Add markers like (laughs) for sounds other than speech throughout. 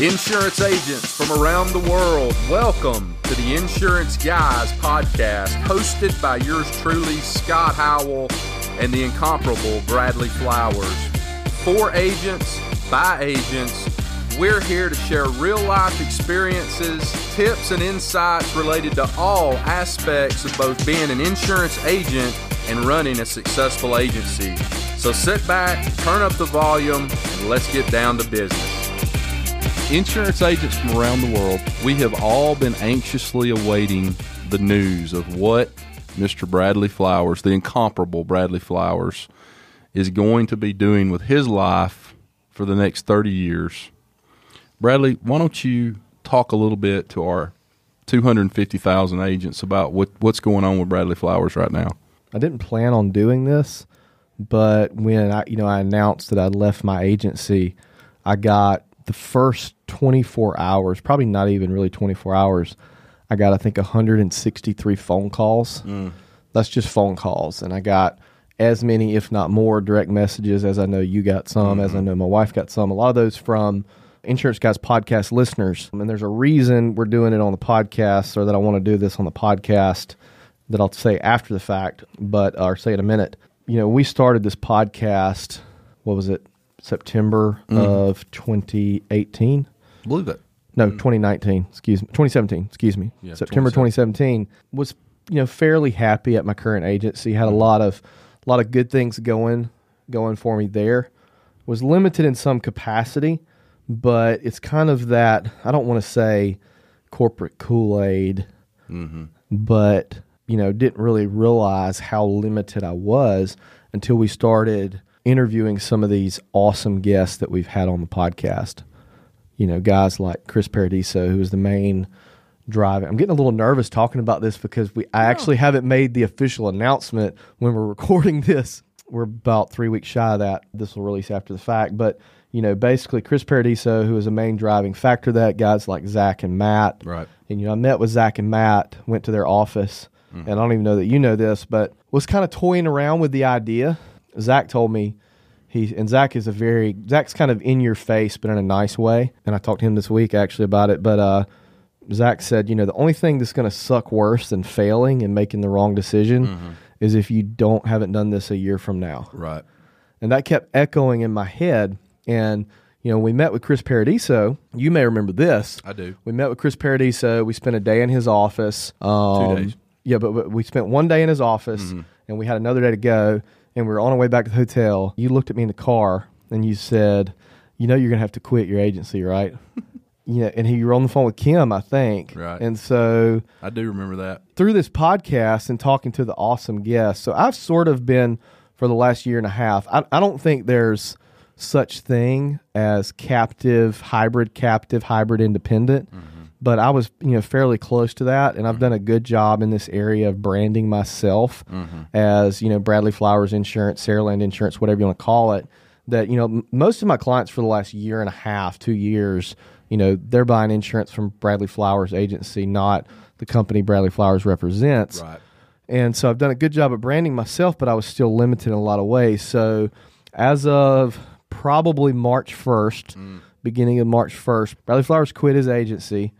Insurance agents from around the world, welcome to the Insurance Guys podcast, hosted by yours truly, Scott Howell, and the incomparable Bradley Flowers. For agents, by agents, we're here to share real life experiences, tips, and insights related to all aspects of both being an insurance agent and running a successful agency. So sit back, turn up the volume, and let's get down to business. Insurance agents from around the world, we have all been anxiously awaiting the news of what Mr. Bradley Flowers, the incomparable Bradley Flowers, is going to be doing with his life for the next 30 years. Bradley, why don't you talk a little bit to our 250,000 agents about what, what's going on with Bradley Flowers right now? I didn't plan on doing this, but when I, you know, I announced that I'd left my agency, I got the first 24 hours, probably not even really 24 hours. I got I think 163 phone calls. Mm. That's just phone calls, and I got as many, if not more, direct messages as I know you got some, mm-hmm. as I mm-hmm. know my wife got some. A lot of those from Insurance Guys podcast listeners, and there's a reason we're doing it on the podcast, or that I want to do this on the podcast that I'll say after the fact, but or say in a minute. You know, we started this podcast. What was it? September mm. of 2018. Believe it. No, mm. 2019. Excuse me. 2017. Excuse me. Yeah, September 2017 was you know fairly happy at my current agency. Had a mm. lot of a lot of good things going going for me there. Was limited in some capacity, but it's kind of that I don't want to say corporate Kool Aid, mm-hmm. but you know, didn't really realize how limited I was until we started interviewing some of these awesome guests that we've had on the podcast. You know, guys like Chris Paradiso, who is the main driver. I'm getting a little nervous talking about this because we I actually haven't made the official announcement when we're (laughs) recording this. We're about three weeks shy of that. This will release after the fact, but you know, basically Chris Paradiso, who is a main driving factor that guys like Zach and Matt. Right. And you know, I met with Zach and Matt, went to their office Mm-hmm. And I don't even know that you know this, but was kind of toying around with the idea. Zach told me he and Zach is a very Zach's kind of in your face, but in a nice way. And I talked to him this week actually about it. But uh, Zach said, you know, the only thing that's going to suck worse than failing and making the wrong decision mm-hmm. is if you don't haven't done this a year from now. Right. And that kept echoing in my head. And you know, we met with Chris Paradiso. You may remember this. I do. We met with Chris Paradiso. We spent a day in his office. Um, Two days. Yeah, but, but we spent one day in his office, mm-hmm. and we had another day to go, and we were on our way back to the hotel. You looked at me in the car, and you said, "You know, you're gonna have to quit your agency, right?" (laughs) yeah, and he you were on the phone with Kim, I think. Right. And so I do remember that through this podcast and talking to the awesome guests. So I've sort of been for the last year and a half. I, I don't think there's such thing as captive, hybrid, captive, hybrid, independent. Mm-hmm but I was you know fairly close to that, and I've mm-hmm. done a good job in this area of branding myself mm-hmm. as you know Bradley Flowers Insurance, Saraland Insurance, whatever you want to call it. That you know m- most of my clients for the last year and a half, two years, you know they're buying insurance from Bradley Flowers Agency, not the company Bradley Flowers represents. Right. And so I've done a good job at branding myself, but I was still limited in a lot of ways. So as of probably March 1st, mm. beginning of March 1st, Bradley Flowers quit his agency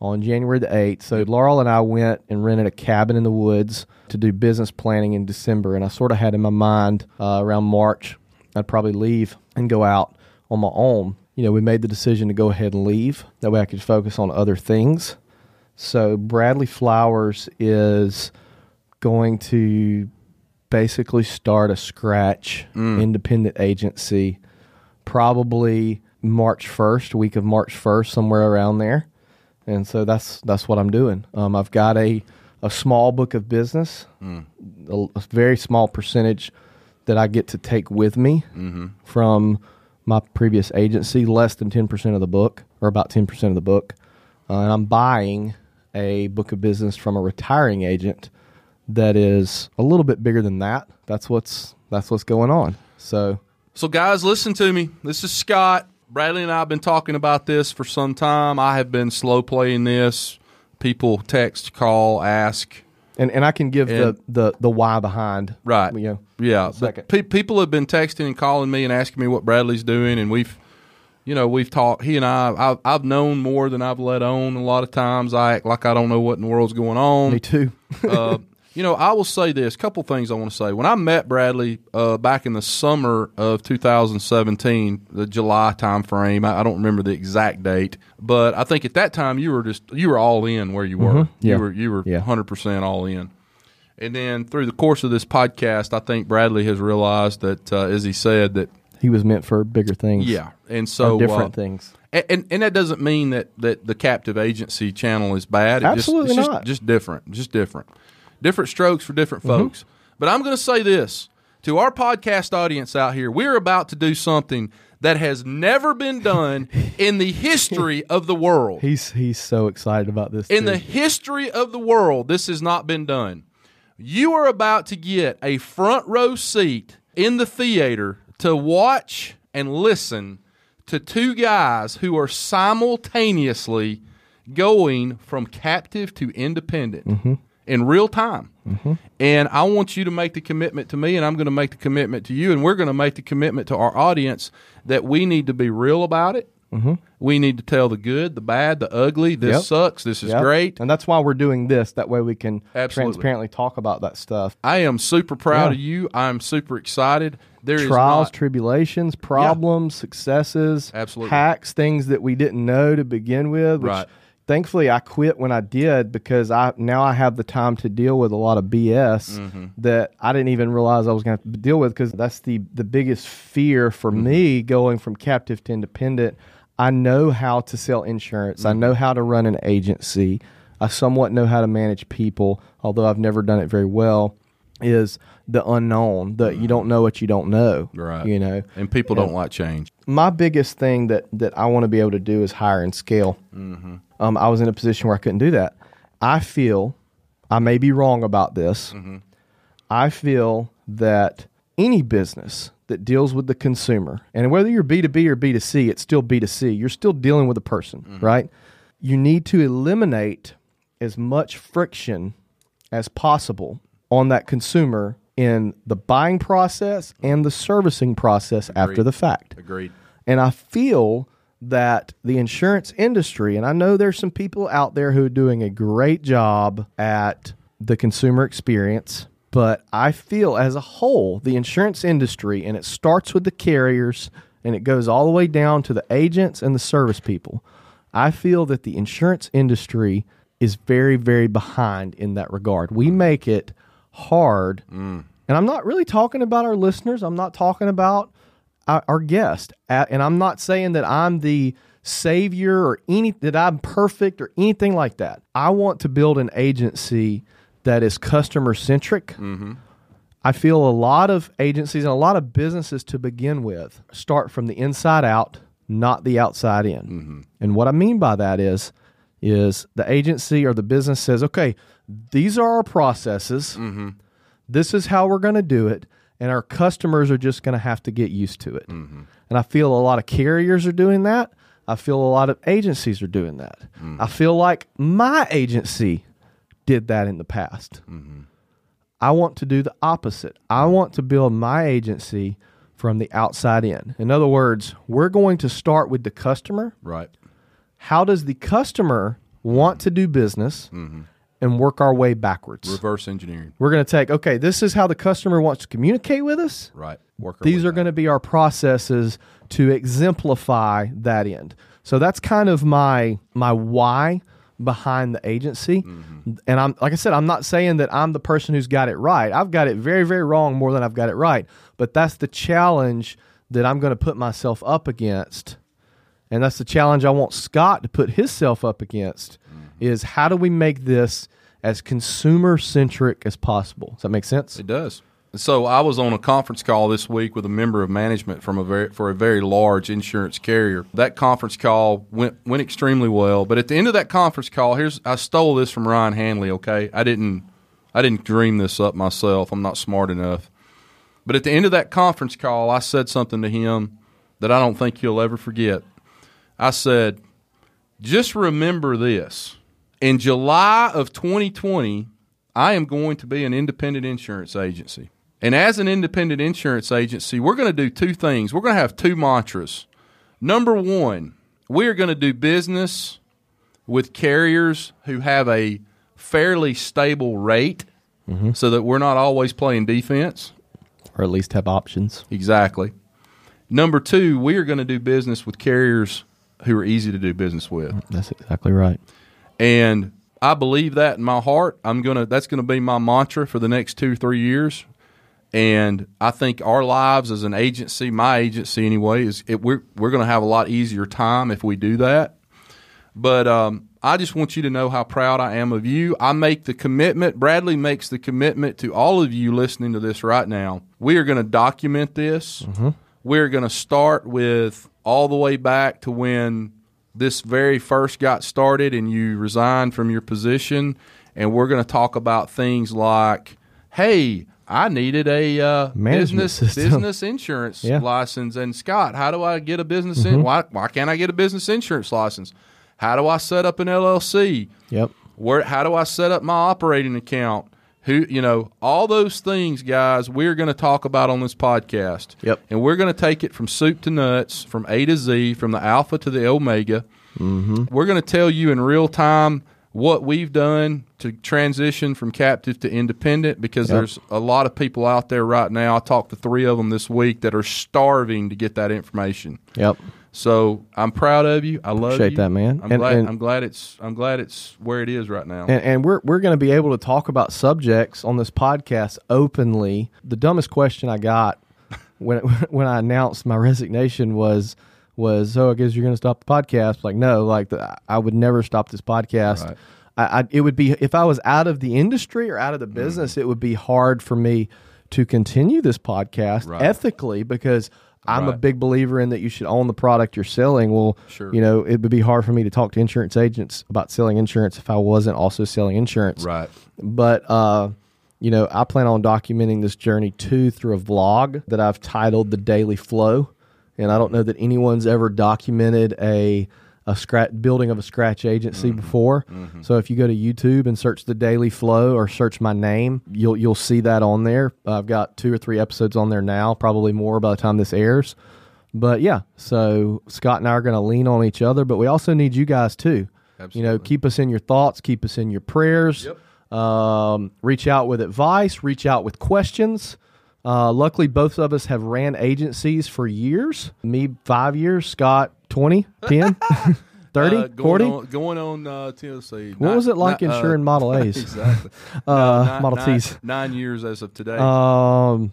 on January the 8th. So Laurel and I went and rented a cabin in the woods to do business planning in December. And I sort of had in my mind uh, around March, I'd probably leave and go out on my own. You know, we made the decision to go ahead and leave. That way I could focus on other things. So Bradley Flowers is going to basically start a scratch mm. independent agency probably March 1st, week of March 1st, somewhere around there and so that's that's what I'm doing. Um, I've got a a small book of business, mm. a, a, very small percentage that I get to take with me mm-hmm. from my previous agency, less than ten percent of the book, or about ten percent of the book, uh, and I'm buying a book of business from a retiring agent that is a little bit bigger than that. That's what's that's what's going on. So, so guys, listen to me. This is Scott. Bradley and I have been talking about this for some time. I have been slow playing this. People text, call, ask. And, and I can give and, the, the, the why behind. Right. You know, yeah. But pe- people have been texting and calling me and asking me what Bradley's doing, and we've you know, we've talked. He and I, I've, I've known more than I've let on. A lot of times, I act like I don't know what in the world's going on. Me too. uh, (laughs) you know, I will say this. A couple things I want to say. When I met Bradley uh, back in the summer of 2017, the July time frame, I, I don't remember the exact date, but I think at that time you were just you were all in where you were. Yeah. You were you were Yeah. 100 percent all in. And then through the course of this podcast, I think Bradley has realized that, uh, as he said, that he was meant for bigger things. yeah, and so different uh, things. and, and and that doesn't mean that that the captive agency channel is bad. It Absolutely just, it's not. Just, just different. Just different. Different strokes for different Mm-hmm. folks. But I'm going to say this to our podcast audience out here: we're about to do something that has never been done (laughs) in the history of the world. He's he's so excited about this. In too. the history of the world, this has not been done. You are about to get a front row seat in the theater to watch and listen to two guys who are simultaneously going from captive to independent in real time. Mm-hmm. And I want you to make the commitment to me, and I'm going to make the commitment to you, and we're going to make the commitment to our audience that we need to be real about it. Mm-hmm. We need to tell the good, the bad, the ugly. This Yep. sucks. This is Yep. great. and that's why we're doing this. That way we can Absolutely. transparently talk about that stuff. I am super proud Yeah. of you. I'm super excited. There is Trials, not- tribulations, problems, successes, Absolutely. hacks, things that we didn't know to begin with. Which Right. Thankfully, I quit when I did because I now I have the time to deal with a lot of BS Mm-hmm. that I didn't even realize I was going to deal with. Because that's the the biggest fear for Mm-hmm. me going from captive to independent. I know how to sell insurance. I Mm-hmm. know how to run an agency. I somewhat know how to manage people, although I've never done it very well. Is the unknown that you don't know what you don't know, Mm-hmm. Right. You know, and people don't like change. my biggest thing that that I want to be able to do is hire and scale. Um, I was in a position where I couldn't do that. I feel I may be wrong about this. Mm-hmm. I feel that any business that deals with the consumer, and whether you're B two B or B two C, it's still B two C. You're still dealing with a person, Mm-hmm. right? You need to eliminate as much friction as possible on that consumer in the buying process and the servicing process after the fact. Agreed. And I feel that the insurance industry, and I know there's some people out there who are doing a great job at the consumer experience, but I feel as a whole, the insurance industry, and it starts with the carriers and it goes all the way down to the agents and the service people. I feel that the insurance industry is very, very behind in that regard. We make it hard. Mm. And I'm not really talking about our listeners. I'm not talking about our, our guest. And I'm not saying that I'm the savior or any that I'm perfect or anything like that. I want to build an agency that is customer centric. Mm-hmm. I feel a lot of agencies and a lot of businesses to begin with start from the inside out, not the outside in. Mm-hmm. And what I mean by that is is the agency or the business says, "Okay, these are our processes. Mm-hmm. This is how we're going to do it." And our customers are just going to have to get used to it. Mm-hmm. And I feel a lot of carriers are doing that. I feel a lot of agencies are doing that. Mm-hmm. I feel like my agency did that in the past. Mm-hmm. I want to do the opposite. I want to build my agency from the outside in. In other words, we're going to start with the customer. Right. How does the customer want to do business and work our way backwards? Reverse engineering. We're going to take, okay, this is how the customer wants to communicate with us. Right. Work. These are going to be our processes to exemplify that end. So that's kind of my my why behind the agency. Mm-hmm. And I'm like I said, I'm not saying that I'm the person who's got it right. I've got it very very wrong more than I've got it right. But that's the challenge that I'm going to put myself up against. And that's the challenge I want Scott to put himself up against is how do we make this as consumer centric as possible? Does that make sense? It does. So I was on a conference call this week with a member of management from a very for a very large insurance carrier. That conference call went went extremely well. But at the end of that conference call, here's I stole this from Ryan Hanley. Okay, I didn't I didn't dream this up myself. I'm not smart enough. But at the end of that conference call, I said something to him that I don't think he'll ever forget. I said, "Just remember this: in July of 2020." I am going to be an independent insurance agency. And as an independent insurance agency, we're going to do two things. We're going to have two mantras. Number one, we are going to do business with carriers who have a fairly stable rate mm-hmm. so that we're not always playing defense. or at least have options. Exactly. Number two, we are going to do business with carriers who are easy to do business with. That's exactly right. And I believe that in my heart. I'm gonna that's gonna be my mantra for the next two, three years. And I think our lives as an agency, my agency anyway, is it, we're we're gonna have a lot easier time if we do that. But um, I just want you to know how proud I am of you. I make the commitment. Bradley makes the commitment to all of you listening to this right now. We are going to document this. We're going to start with all the way back to when this very first got started and you resigned from your position. And we're going to talk about things like, hey, I needed a uh, business system. business insurance Yeah. license. And Scott, how do I get a business in? Why why can't I get a business insurance license? How do I set up an LLC? Yep. Where how do I set up my operating account? Who you know all those things, guys. We're going to talk about on this podcast. Yep. and we're going to take it from soup to nuts, from A to Z, from the alpha to the omega. Mm-hmm. We're going to tell you in real time what we've done to transition from captive to independent because Yep. there's a lot of people out there right now. I talked to three of them this week that are starving to get that information. Yep. So I'm proud of you. I love Appreciate you. that, man. I'm And- glad. and- I'm glad it's. I'm glad it's where it is right now. And, and we're we're going to be able to talk about subjects on this podcast openly. The dumbest question I got (laughs) when (laughs) when I announced my resignation was was oh I guess you're going to stop the podcast. Like no, like the, I would never stop this podcast. Right. I, I it would be if I was out of the industry or out of the Mm. business, it would be hard for me to continue this podcast Right. ethically because. I'm a big believer in that you should own the product you're selling. Well, Sure. you know, it would be hard for me to talk to insurance agents about selling insurance if I wasn't also selling insurance. right. But uh, you know, I plan on documenting this journey too through a vlog that I've titled "The Daily Flow," and I don't know that anyone's ever documented a a scratch building of a scratch agency before. So if you go to YouTube and search "The Daily Flow" or search my name, you'll you'll see that on there. I've got two or three episodes on there now, probably more by the time this airs. But yeah, so Scott and I are going to lean on each other, but we also need you guys too. You know, keep us in your thoughts, keep us in your prayers. Um, reach out with advice, reach out with questions. Uh, luckily, both of us have ran agencies for years. Me, five years. Scott, 20, 10, (laughs) 30, Uh, going 40. On, going on. Uh, to, see. What was it like uh, insuring Model (laughs) A's? exactly. (laughs) Uh, nine- Model Ts. Nine years as of today. Um,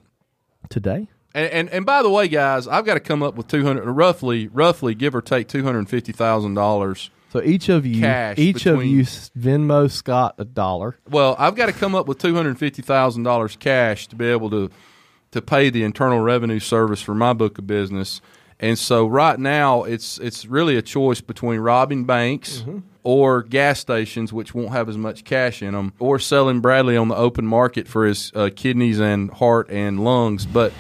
today? and, and and by the way, guys, I've got to come up with two hundred, roughly, roughly, give or take, two hundred fifty thousand dollars. So each of you, each of you Venmo Scott a dollar. Well, I've got to come up with two hundred fifty thousand dollars cash to be able to to pay the Internal Revenue Service for my book of business. And so right now, it's it's really a choice between robbing banks or gas stations, which won't have as much cash in them, or selling Bradley on the open market for his uh, kidneys and heart and lungs. But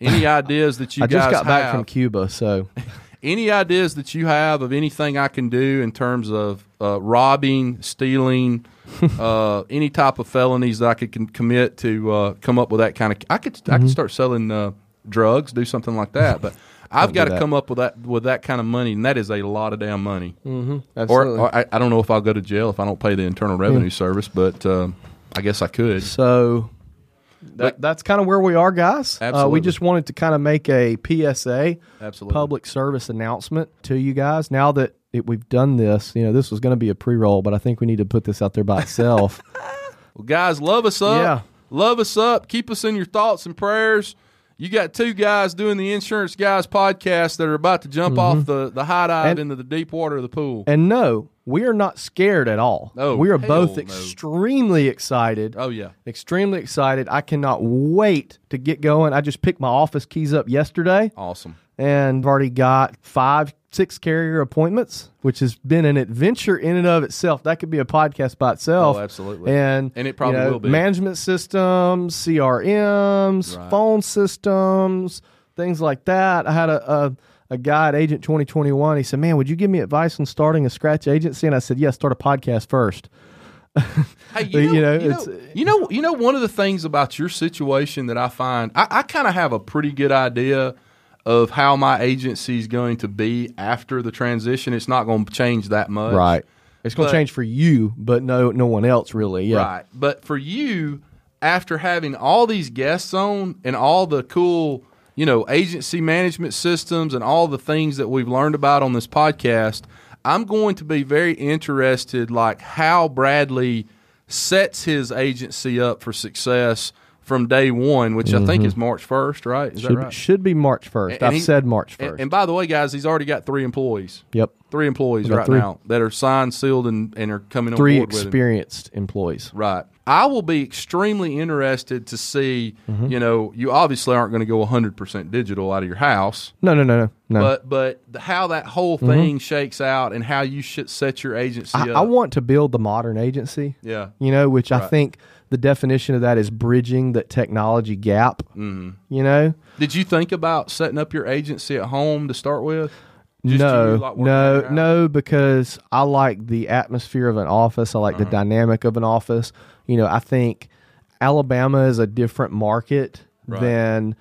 any (laughs) ideas that you I just got back have- from Cuba, so (laughs) any ideas that you have of anything I can do in terms of uh, robbing, stealing, (laughs) uh, any type of felonies that I could con- commit to uh, come up with that kind of? I could I could start selling uh, drugs, do something like that. But I've got to come up with that with that kind of money, and that is a lot of damn money. Or, absolutely. or I, I don't know if I'll go to jail if I don't pay the Internal Revenue Service, but uh, I guess I could. So that, that's kind of where we are, guys. Uh, we just wanted to kind of make a PSA, Absolutely. public service announcement to you guys. Now that it, we've done this, you know, this was going to be a pre-roll, but I think we need to put this out there by itself. (laughs) Well, guys, love us up. Yeah. Love us up. Keep us in your thoughts and prayers. You got two guys doing the Insurance Guys podcast that are about to jump off the, the high dive Mm-hmm. And- into the deep water of the pool. and no, we are not scared at all. Oh, we are both no. extremely excited. oh, yeah. Extremely excited. I cannot wait to get going. I just picked my office keys up yesterday. Awesome. And I've already got five, six carrier appointments, which has been an adventure in and of itself. That could be a podcast by itself. Oh, absolutely. And And it probably you know, will be. management systems, CRMs, Right. phone systems, things like that. I had a, a a guy at Agent 2021. He said, "Man, would you give me advice on starting a scratch agency?" And I said, "Yeah, start a podcast first. (laughs) Hey, You know, you, know, you know, you know, one of the things about your situation that I find, I, I kind of have a pretty good idea of how my agency is going to be after the transition. It's not going to change that much. Right. It's going to change for you, but no, no one else really. Yeah. Right. But for you, after having all these guests on and all the cool, you know, agency management systems and all the things that we've learned about on this podcast, I'm going to be very interested like how Bradley sets his agency up for success from day one, which I think is March first, right? Is Mm-hmm. Should, that right? should be March 1st. I've he- said March 1st. And, and by the way, guys, he's already got three employees. yep. Three employees right three. now that are signed, sealed, and, and are coming on Three board with him. experienced employees. Right. I will be extremely interested to see, Mm-hmm. you know, you obviously aren't going to go 100% digital out of your house, No, no, no, no. no. but but the, how that whole thing shakes out and how you should set your agency Mm-hmm. I, up. I want to build the modern agency. yeah. you know, which I think the definition of that is bridging that technology gap. Mm-hmm. You know, Did you think about setting up your agency at home to start with? Just no, you, like, working no, at your house? no, because I like the atmosphere of an office. I like Uh-huh. the dynamic of an office. You know, I think Alabama is a different market Right. than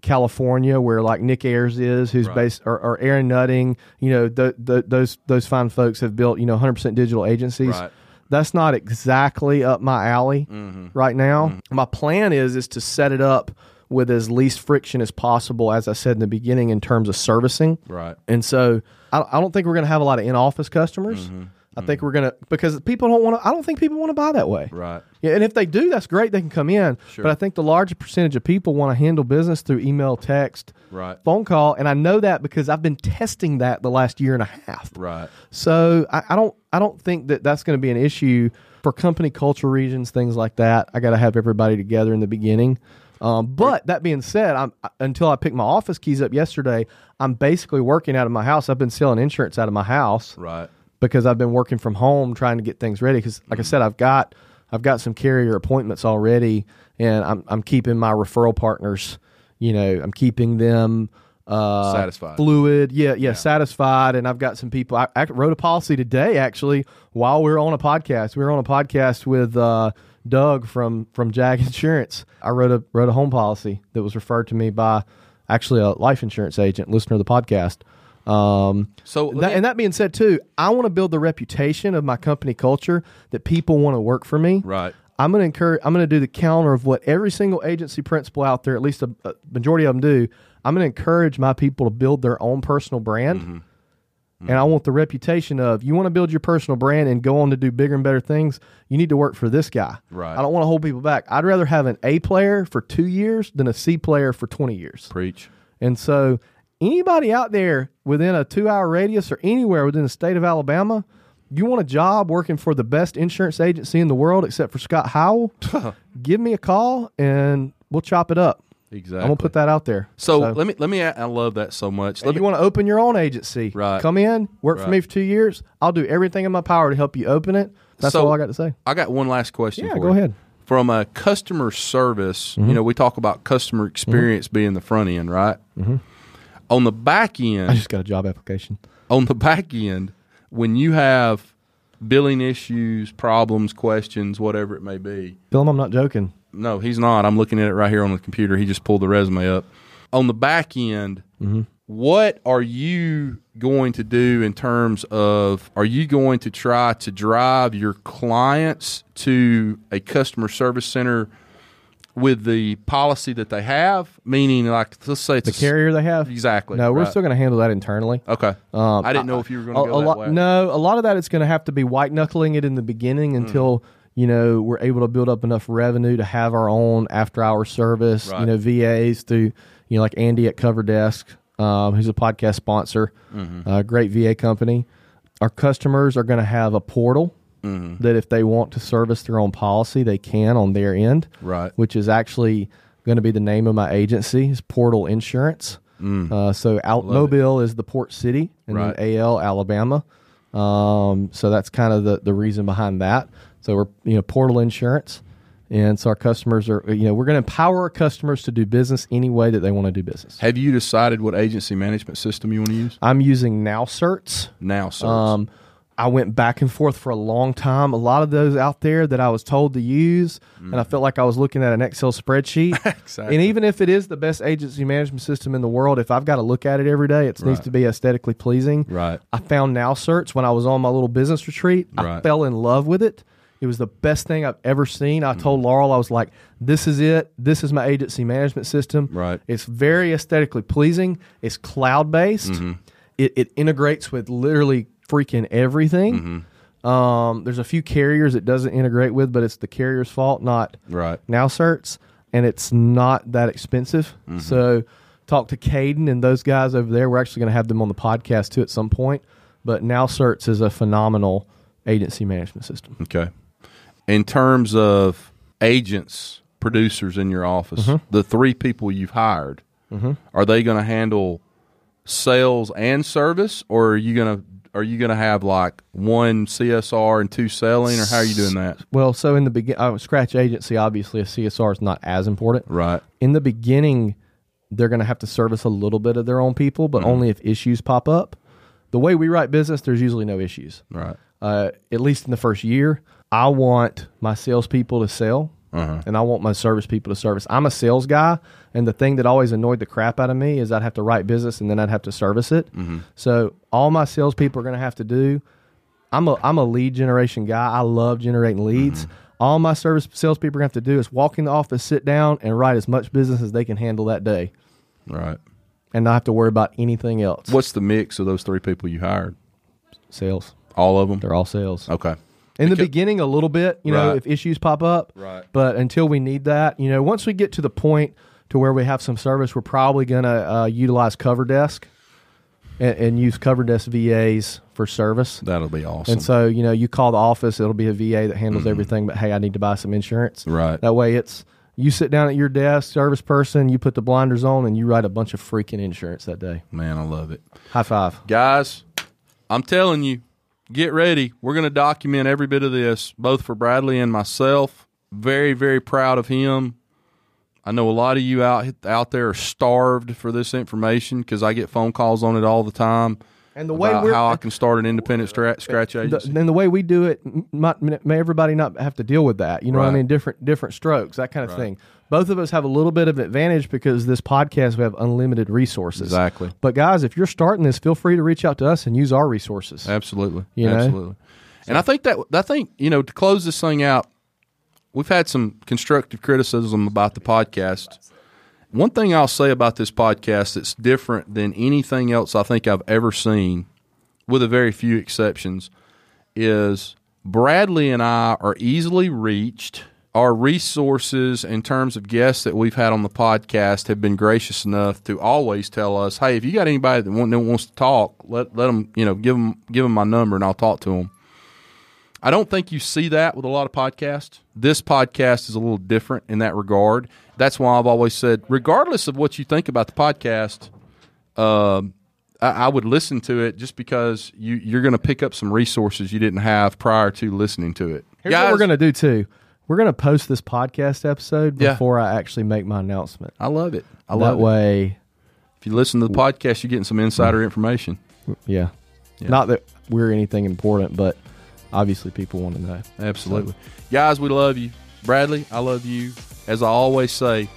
California, where like Nick Ayers is, who's Right. based, or, or Aaron Nutting. You know, the, the, those those fine folks have built you know 100 percent digital agencies. Right. That's not exactly up my alley Mm-hmm. right now. My plan is is to set it up with as least friction as possible, as I said in the beginning, in terms of servicing. Right. And so I, I don't think we're going to have a lot of in office customers. Mm-hmm. I think we're going to because people don't want to. I don't think people want to buy that way. Right. Yeah, and if they do, that's great. They can come in. Sure. But I think the larger percentage of people want to handle business through email, text, Right. phone call, and I know that because I've been testing that the last year and a half. Right. So I, I don't I don't think that that's going to be an issue for company culture regions, things like that. I got to have everybody together in the beginning. Um, but that being said, I'm until I picked my office keys up yesterday, I'm basically working out of my house. I've been selling insurance out of my house Right. Because I've been working from home trying to get things ready. Because, like I said, I've got I've got some carrier appointments already, and I'm I'm keeping my referral partners. You know, I'm keeping them uh, Satisfied. fluid. Yeah, yeah, satisfied. And I've got some people. I, I wrote a policy today actually while we were on a podcast. We were on a podcast with uh, Doug from from Jag Insurance. I wrote a wrote a home policy that was referred to me by actually a life insurance agent, listener of the podcast. Um, So that, and that being said, too, I want to build the reputation of my company culture that people want to work for me. Right. I'm going to encourage. I'm going to do the counter of what every single agency principal out there, at least a, a majority of them do. I'm going to encourage my people to build their own personal brand, Mm-hmm. and I want the reputation of you want to build your personal brand and go on to do bigger and better things. You need to work for this guy. Right. I don't want to hold people back. I'd rather have an A player for two years than a C player for 20 years. Preach. And so, anybody out there within a two hour radius or anywhere within the state of Alabama, you want a job working for the best insurance agency in the world except for Scott Howell, (laughs) give me a call and we'll chop it up. Exactly. I'm going to put that out there. So, let me let me. I love that so much. if Let you want to open your own agency, Right. come in, work for me for two years. I'll do everything in my power to help you open it. That's So- all I got to say. I got one last question. Yeah, for go you. ahead. Mm-hmm. From a customer service, you know, we talk about customer experience being the front end, right? Mm-hmm. On the back end, I just got a job application. on the back end, when you have billing issues, problems, questions, whatever it may be. Bill, I'm not joking. No, he's not. I'm looking at it right here on the computer. He just pulled the resume up. On the back end, Mm-hmm. what are you going to do in terms of are you going to try to drive your clients to a customer service center with the policy that they have? Meaning, like, let's say it's The carrier they have? Exactly. No, we're right. still going to handle that internally. Okay. Um, I didn't know if you were going to go a that lot, way. No, a lot of that it's going to have to be white knuckling it in the beginning Hmm. until you know we're able to build up enough revenue to have our own after hour service. Right. You know, VAs through you know like Andy at Cover Desk, um, who's a podcast sponsor, Mm-hmm. uh, great VA company. Our customers are going to have a portal. Mm-hmm. That if they want to service their own policy, they can on their end, Right. which is actually going to be the name of my agency, is Portal Insurance. Uh, so Al- Mobile is the port city, and Mm. Right. then AL Alabama. Um, so that's kind of the, the reason behind that. So we're you know Portal Insurance, and so our customers are you know we're going to empower our customers to do business any way that they want to do business. Have you decided what agency management system you want to use? I'm using NowCerts. Now, sir. Um, I went back and forth for a long time. A lot of those out there that I was told to use, and I felt like I was looking at an Excel spreadsheet. (laughs) Exactly. And even if it is the best agency management system in the world, if I've got to look at it every day, it needs to be aesthetically pleasing. Right. I found NowCerts when I was on my little business retreat. Right. I fell in love with it. It was the best thing I've ever seen. I told Laurel, I was like, this is it. This is my agency management system. Right. It's very aesthetically pleasing. It's cloud based. Mm-hmm. It, it integrates with literally freaking everything. Mm-hmm. Um, there's a few carriers it doesn't integrate with, but it's the carrier's fault, not Right. NowCerts, and it's not that expensive. Mm-hmm. So talk to Caden and those guys over there. We're actually going to have them on the podcast too at some point. But NowCerts is a phenomenal agency management system. Okay. In terms of agents, producers in your office, Mm-hmm. the three people you've hired, are they going to handle sales and service, or are you going to are you going to have like one CSR and two selling, or how are you doing that? Well, so in the begin, uh, scratch agency, obviously a CSR is not as important. Right. In the beginning, they're going to have to service a little bit of their own people, but only if issues pop up. The way we write business, there's usually no issues. Right. uh, at least in the first year, I want my salespeople to sell, Uh-huh. and I want my service people to service. I'm a sales guy, and the thing that always annoyed the crap out of me is I'd have to write business and then I'd have to service it. Mm-hmm. So all my salespeople are going to have to do. I'm a I'm a lead generation guy. I love generating leads. Mm-hmm. All my service salespeople are going to have to do is walk in the office, sit down, and write as much business as they can handle that day, Right. and not have to worry about anything else. What's the mix of those three people you hired? sales? All of them. They're all sales. Okay. In the beginning a little bit you know Right. if issues pop up Right. but until we need that you know once we get to the point to where we have some service we're probably going to uh, utilize cover desk and, and use cover desk vas for service That'll be awesome. and so you know you call the office it'll be a va that handles everything but hey i need to buy some insurance Mm-hmm. Right. that way it's you sit down at your desk service person you put the blinders on and you write a bunch of freaking insurance that day Man, I love it. high five Guys, I'm telling you, get ready. We're going to document every bit of this, both for Bradley and myself. Very, very proud of him. I know a lot of you out out there are starved for this information because I get phone calls on it all the time. And the way how I can start an independent stra- uh, scratch the, agency. then the way we do it, might, may everybody not have to deal with that. You know what I mean? Different different strokes, that kind of thing. Both of us have a little bit of advantage because this podcast we have unlimited resources. Exactly. But guys, if you're starting this, feel free to reach out to us and use our resources. Absolutely. You know? Absolutely. And I think that I think, you know, to close this thing out, we've had some constructive criticism about the podcast. One thing I'll say about this podcast that's different than anything else I think I've ever seen, with a very few exceptions, is Bradley and I are easily reached. Our resources in terms of guests that we've had on the podcast have been gracious enough to always tell us, "Hey, if you got anybody that, wants to talk, let let them, you know, give them give them my number and I'll talk to them." I don't think you see that with a lot of podcasts. This podcast is a little different in that regard. That's why I've always said, regardless of what you think about the podcast, um, I, I would listen to it just because you, you're going to pick up some resources you didn't have prior to listening to it. Here's what we're going to do too. We're going to post this podcast episode Yeah. before I actually make my announcement. I love it. I that love it. way, If you listen to the podcast, you're getting some insider mm. information. yeah. Not that we're anything important, but obviously people want to know. Absolutely. Guys, we love you. Bradley, I love you. As I always say,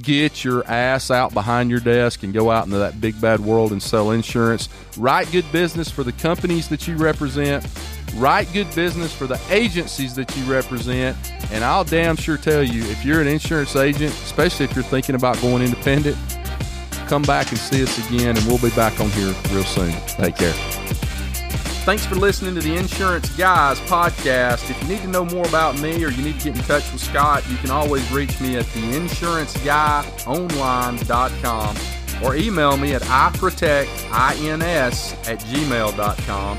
get your ass out behind your desk and go out into that big bad world and sell insurance. Write good business for the companies that you represent. Write good business for the agencies that you represent. And I'll damn sure tell you if you're an insurance agent, especially if you're thinking about going independent, come back and see us again, and we'll be back on here real soon. Take care. Thanks for listening to the Insurance Guys podcast. If you need to know more about me or you need to get in touch with Scott, you can always reach me at theinsuranceguyonline.com or email me at iprotectins at gmail.com.